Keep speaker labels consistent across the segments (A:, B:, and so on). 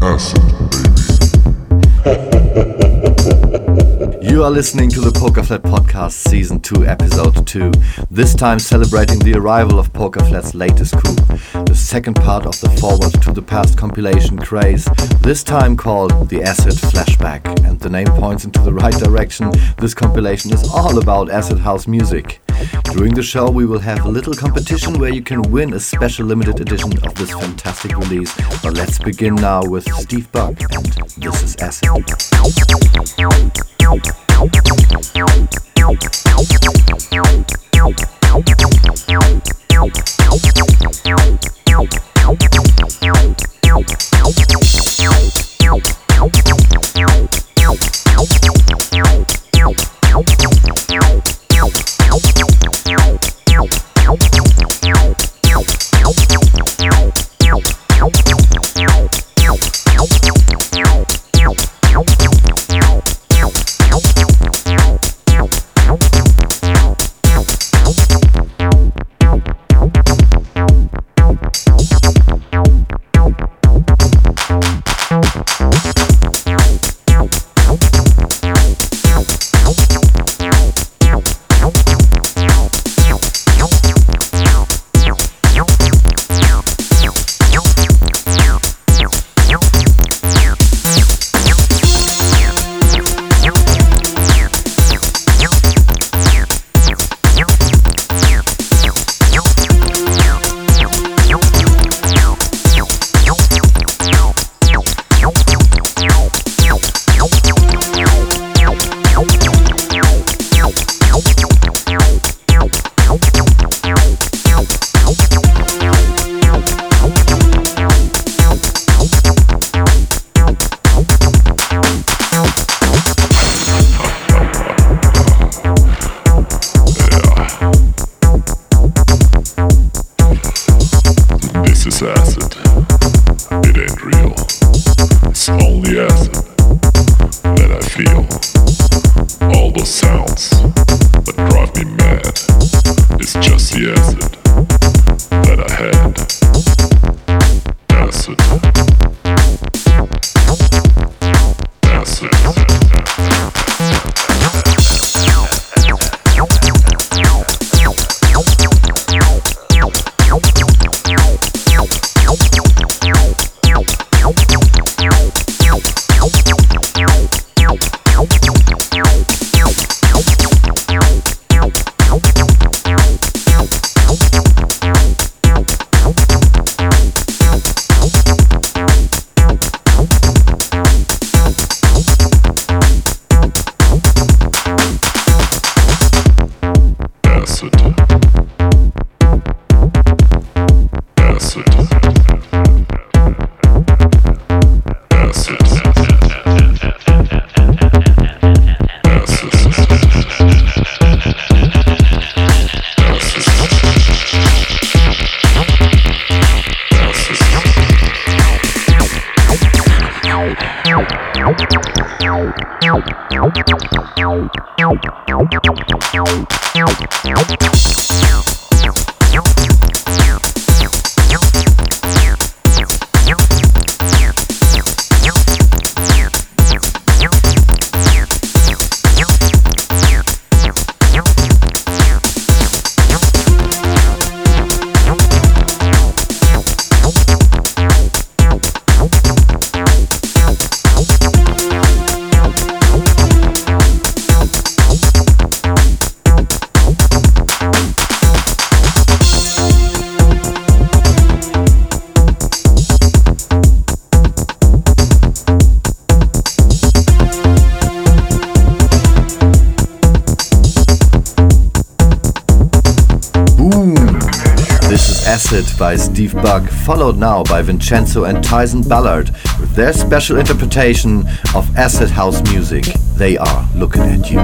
A: You are listening to the Pokerflat Podcast Season 2, Episode 2, this time celebrating the arrival of Pokerflat's latest coup, the second part of the Forward to the Past compilation craze, this time called The Acid Flashback, and the name points into the right direction. This compilation is all about acid house music. During the show, we will have a little competition where you can win a special limited edition of this fantastic release. But let's begin now with Steve Bug, and this is Acid. By Steve Bug, followed now by Vincenzo and Tyson Ballard with their special interpretation of acid house music. They are looking at you.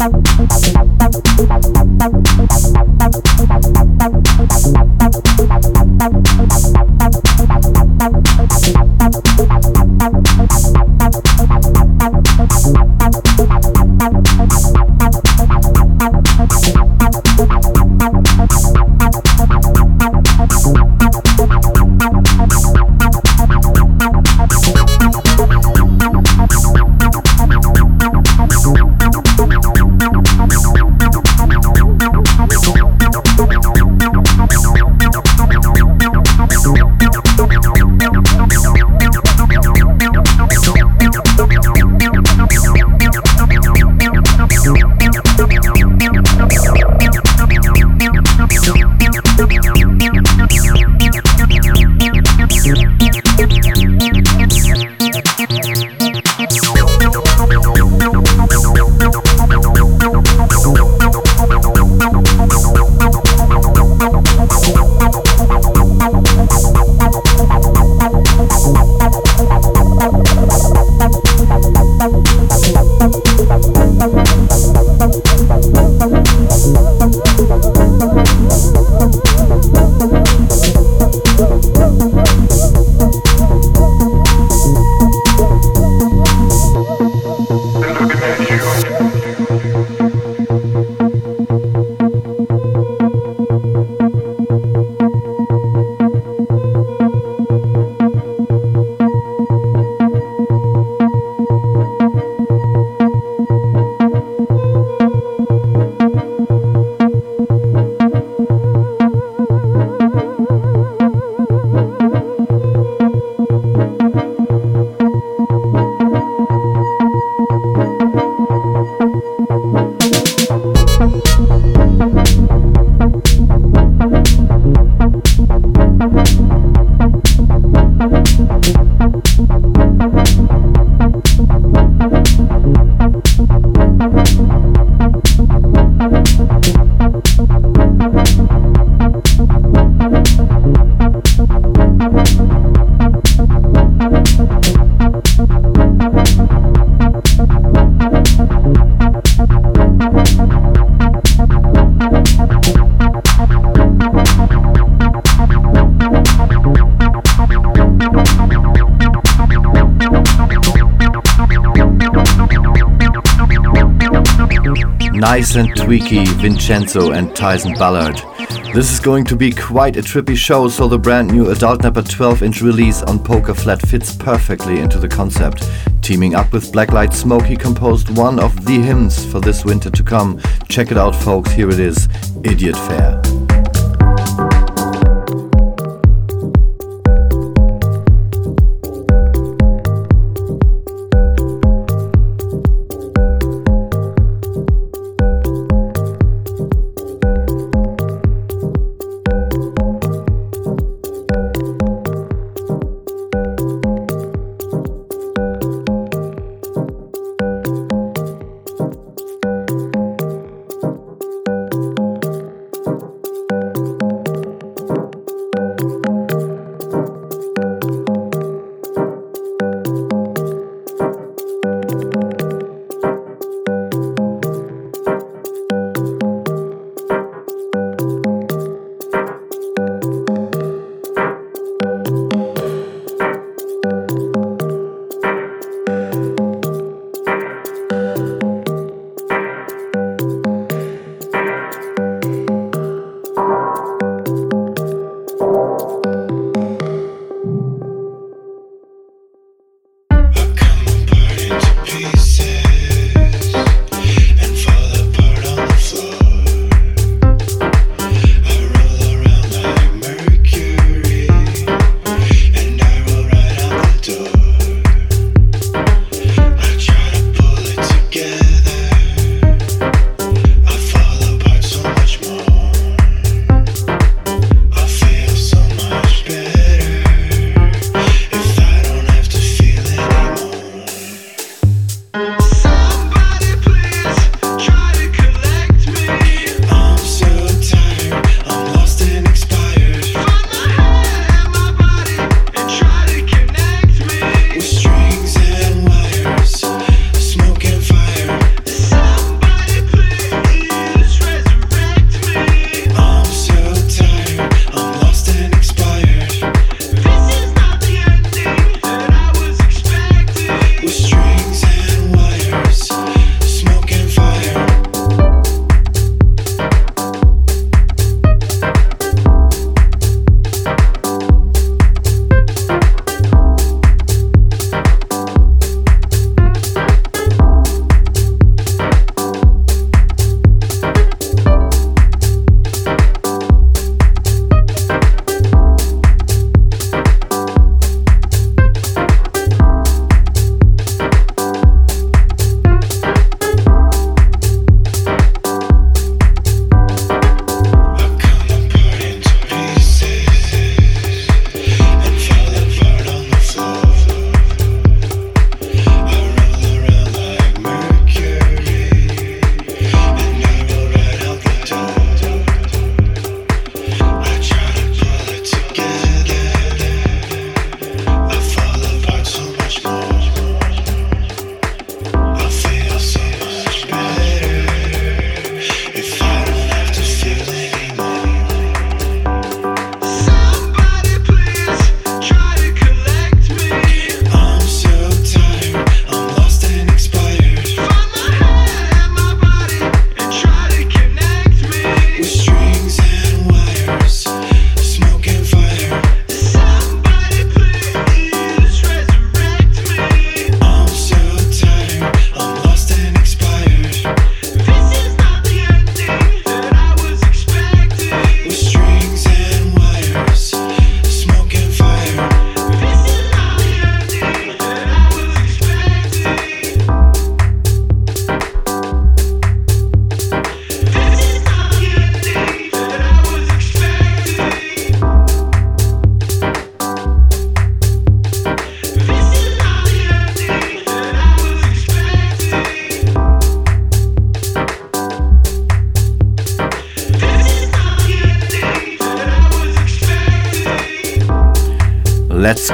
A: Thank you. And tweaky Vincenzo and Tyson Ballard. This is going to be quite a trippy show, so the brand new Adultnapper 12 inch release on Poker Flat fits perfectly into the concept. Teaming up with Blacklight Smoke, he composed one of the hymns for this winter to come. Check it out, folks. Here it is Idiot Fair.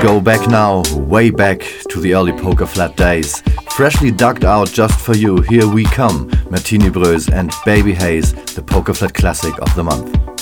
B: Go back now, way back to the early Poker Flat days. Freshly dug out just for you, here we come, Martini Brös and Baby Haze, the Poker Flat classic of the month.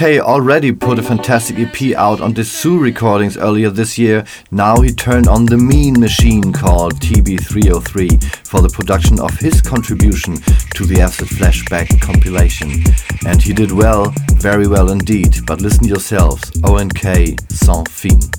A: ONK already put a fantastic EP out on Dessous recordings earlier this year. Now he turned on the mean machine called TB303 for the production of his contribution to the Acid Flashback compilation. And he did well, very well indeed. But listen yourselves, ONK Sans Fin.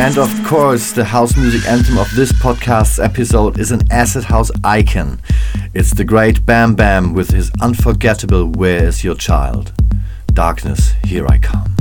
C: And of course, the house music anthem of this podcast's episode is an acid house icon. It's the great Bam Bam with his unforgettable Where is Your Child? Darkness, Here I Come.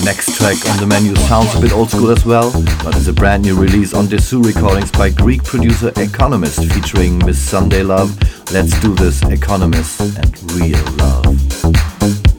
D: The next track on the menu sounds a bit old school as well, but is a brand new release on Dessous recordings by Greek producer Economist featuring Miss Sunday Love. Let's do this, Economist and Real Love.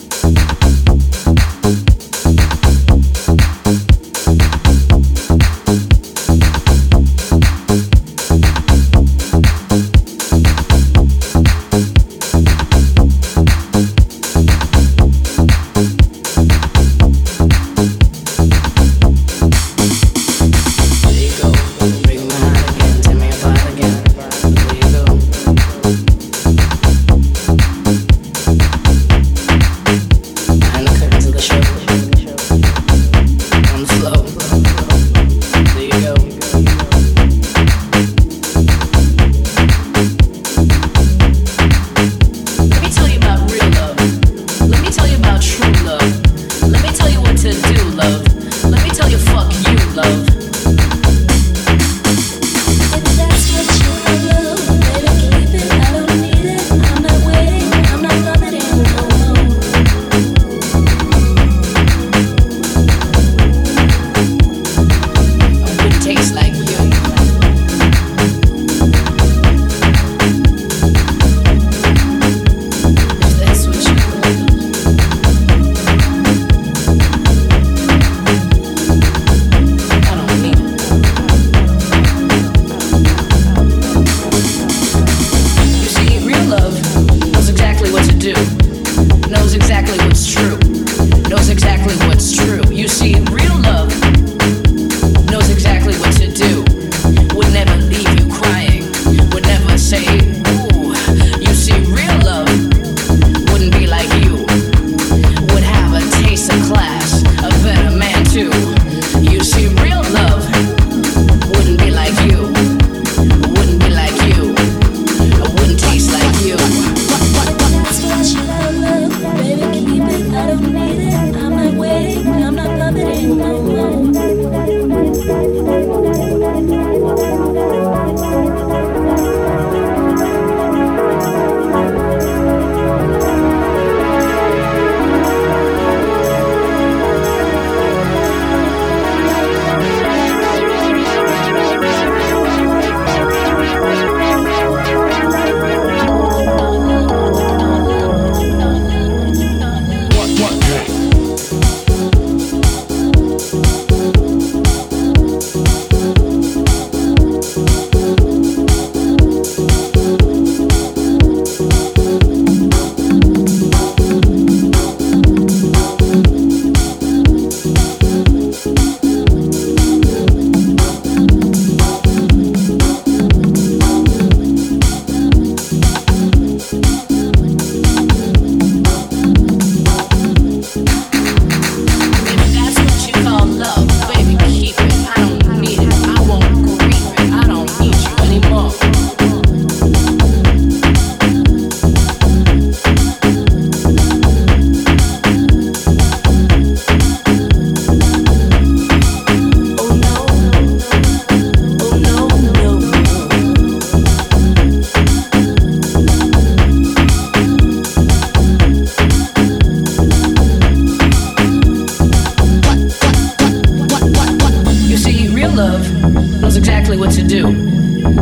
D: to do,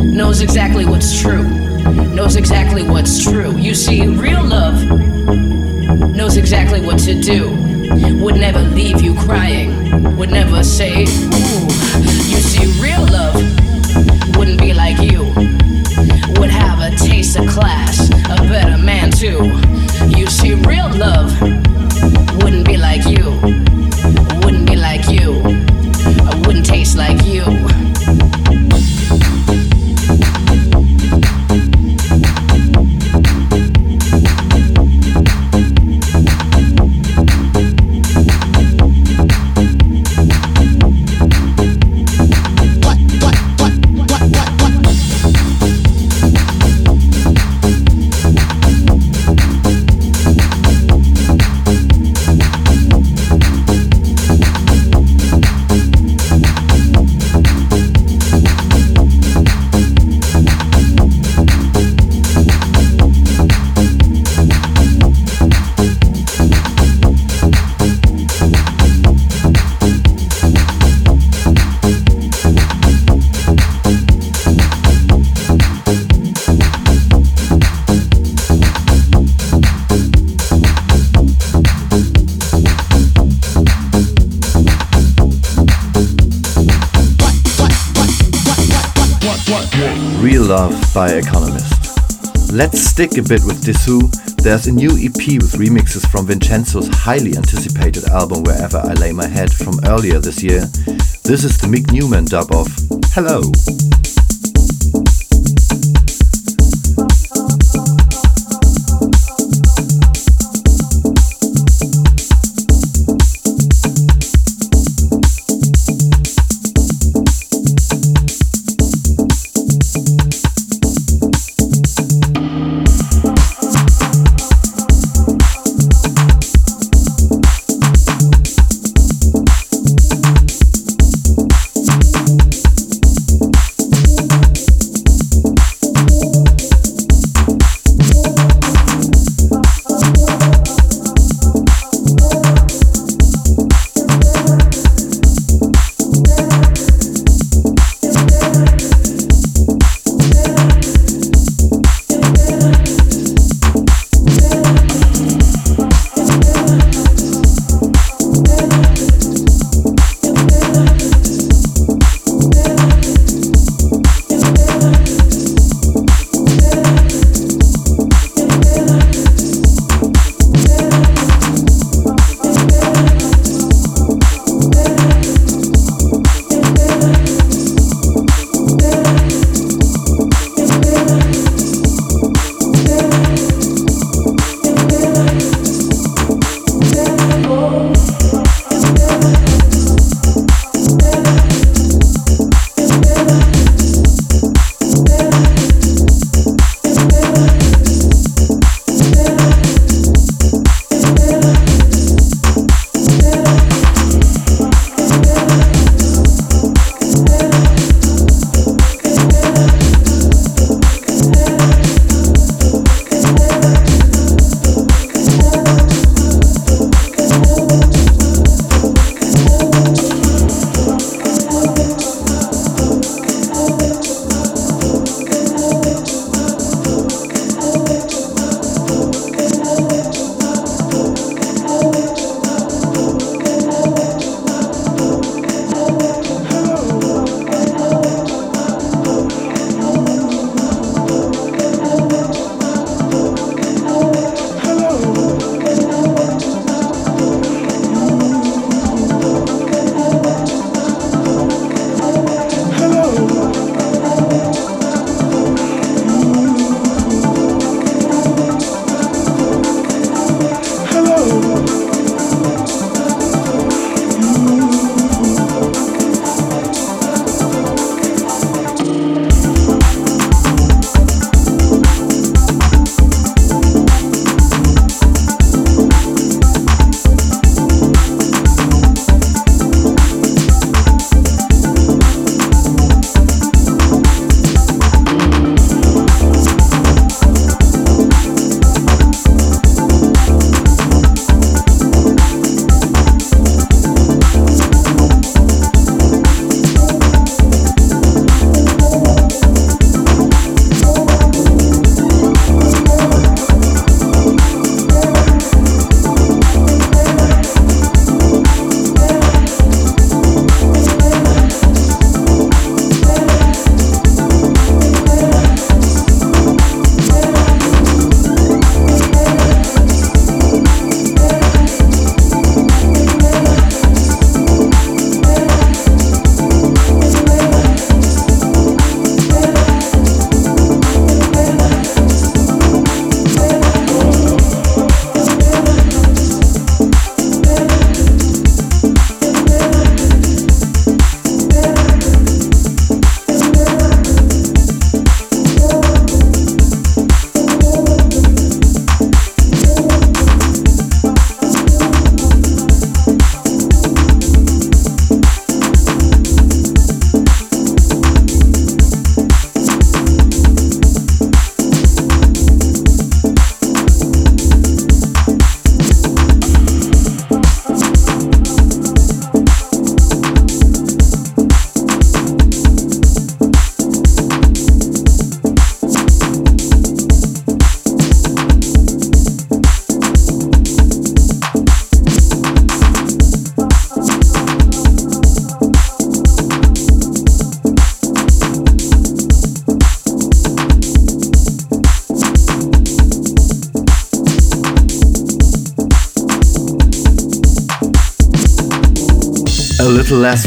D: knows exactly what's true, knows exactly what's true. You see, real love knows exactly what to do, would never leave you crying, would never say, ooh. You see, real love wouldn't be
B: like you, would have a taste of class, a better man too. You see, real love wouldn't be like you, wouldn't be like you, I
A: wouldn't taste like you. Let's stick a bit with Dessous. There's a new EP with remixes from Vincenzo's highly anticipated album Wherever I Lay My Head from earlier this year. This is the Mick Newman dub of Hello.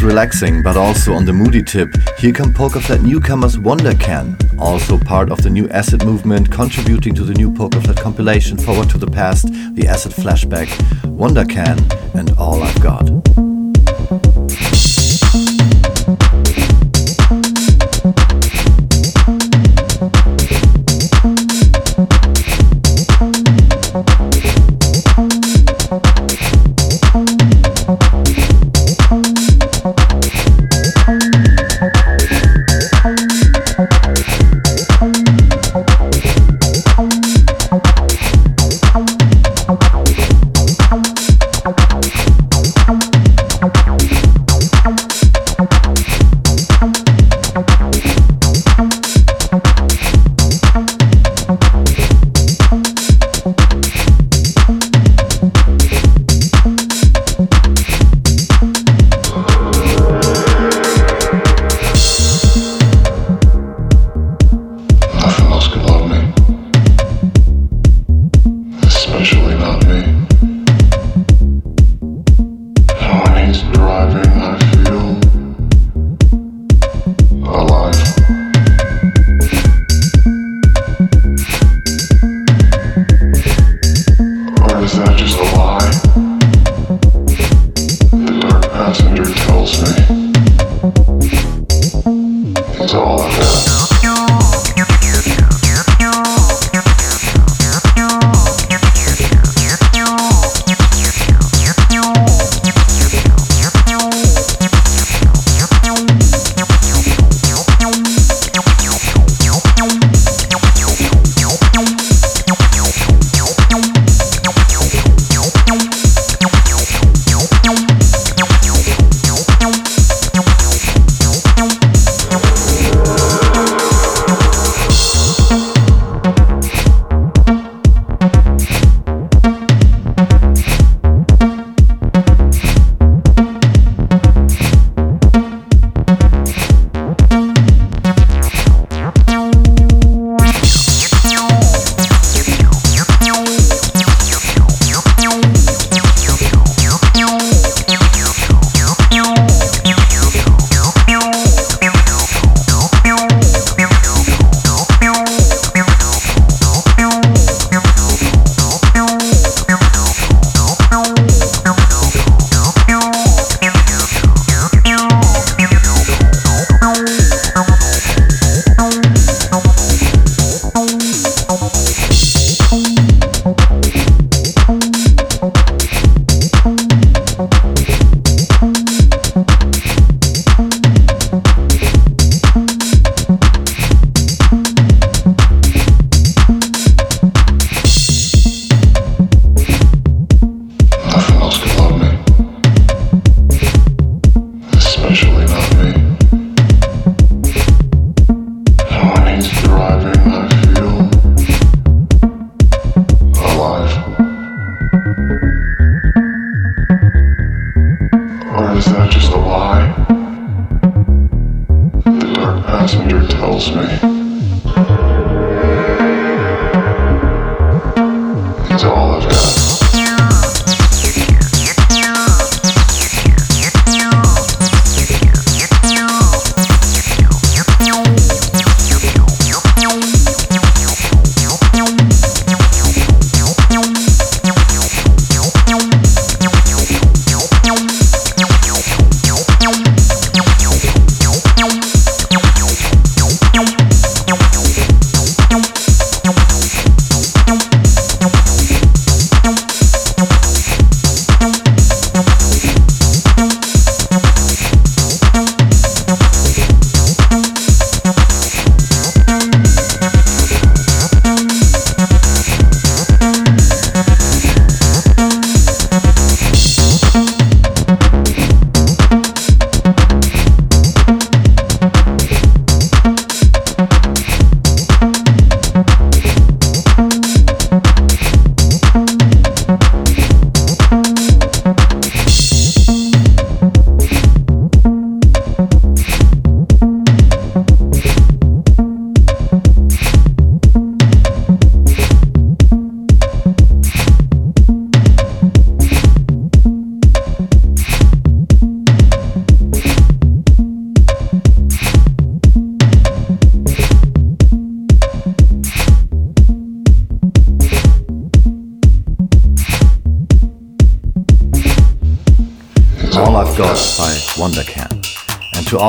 A: Relaxing, but also on the moody tip, here come Poker Flat newcomers Wonder Can, also part of the new acid movement, contributing to the new Poker Flat compilation Forward to the Past, the acid flashback, Wonder Can, and All I've got.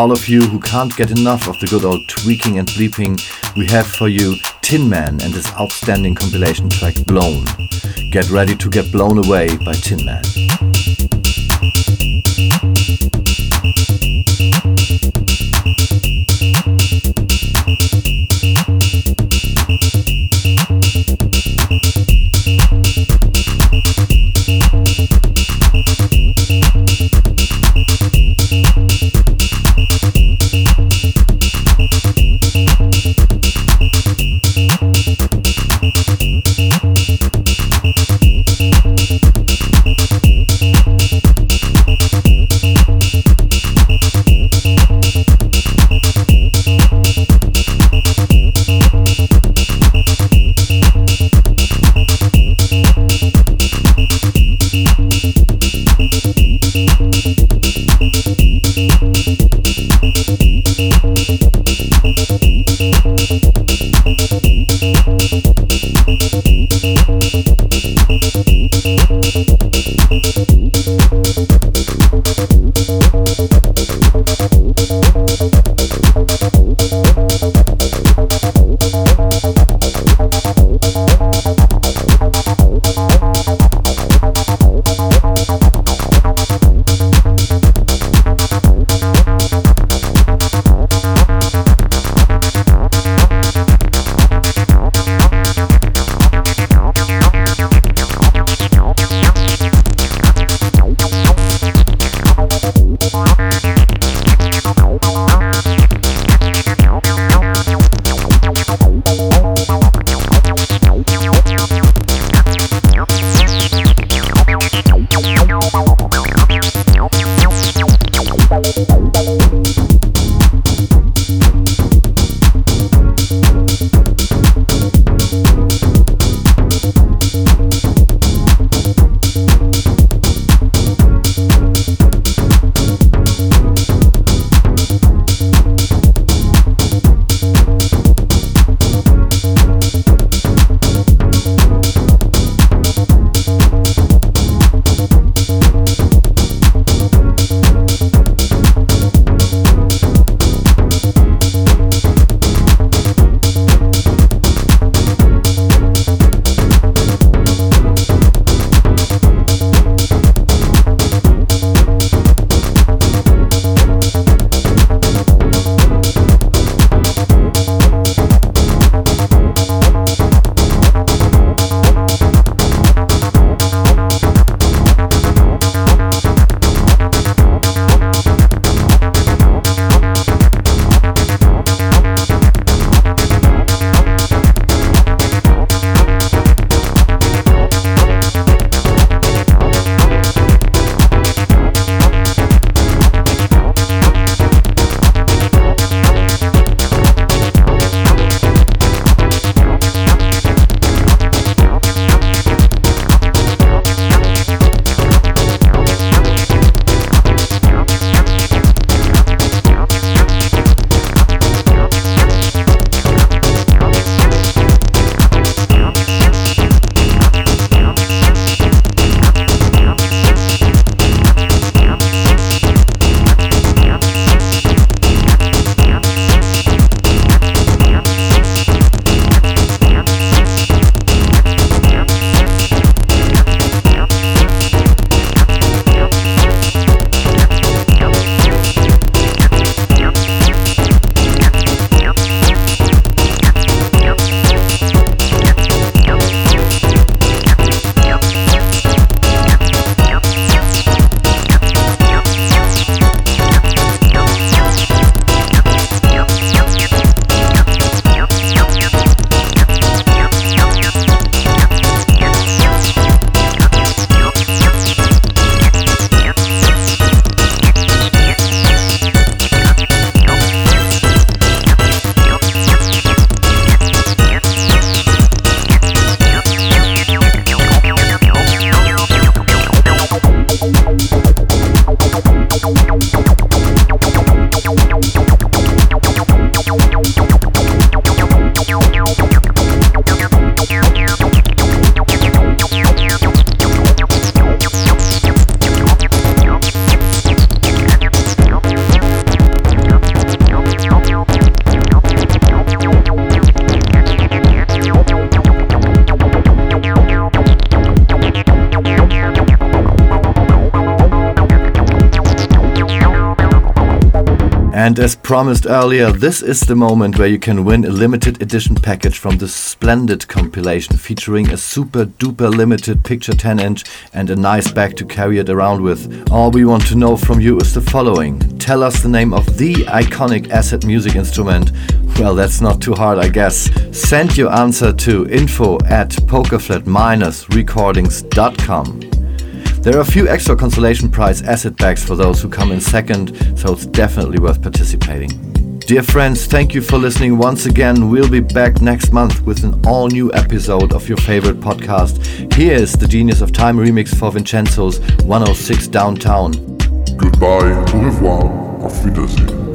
C: All
A: of you who can't get enough of the good old tweaking and bleeping, we have for you Tin Man and his outstanding compilation track Blown. Get ready to get blown away by Tin Man. And as promised earlier, this is the moment where you can win a limited edition package from the splendid compilation featuring a super duper limited picture 10 inch and a nice bag to carry it around with. All we want to know from you is the following Tell us the name of the iconic acid music instrument. Well, that's not too hard, I guess. Send your answer to info at pokerflat-recordings.com. There are a few extra consolation prize acid bags for those who come in second, so it's definitely worth participating. Dear friends, thank you for listening once again. We'll be back next month with an all new episode of your favorite podcast. Here is the Genius of Time remix for Vincenzo's 106 Downtown.
C: Goodbye, au revoir, auf Wiedersehen.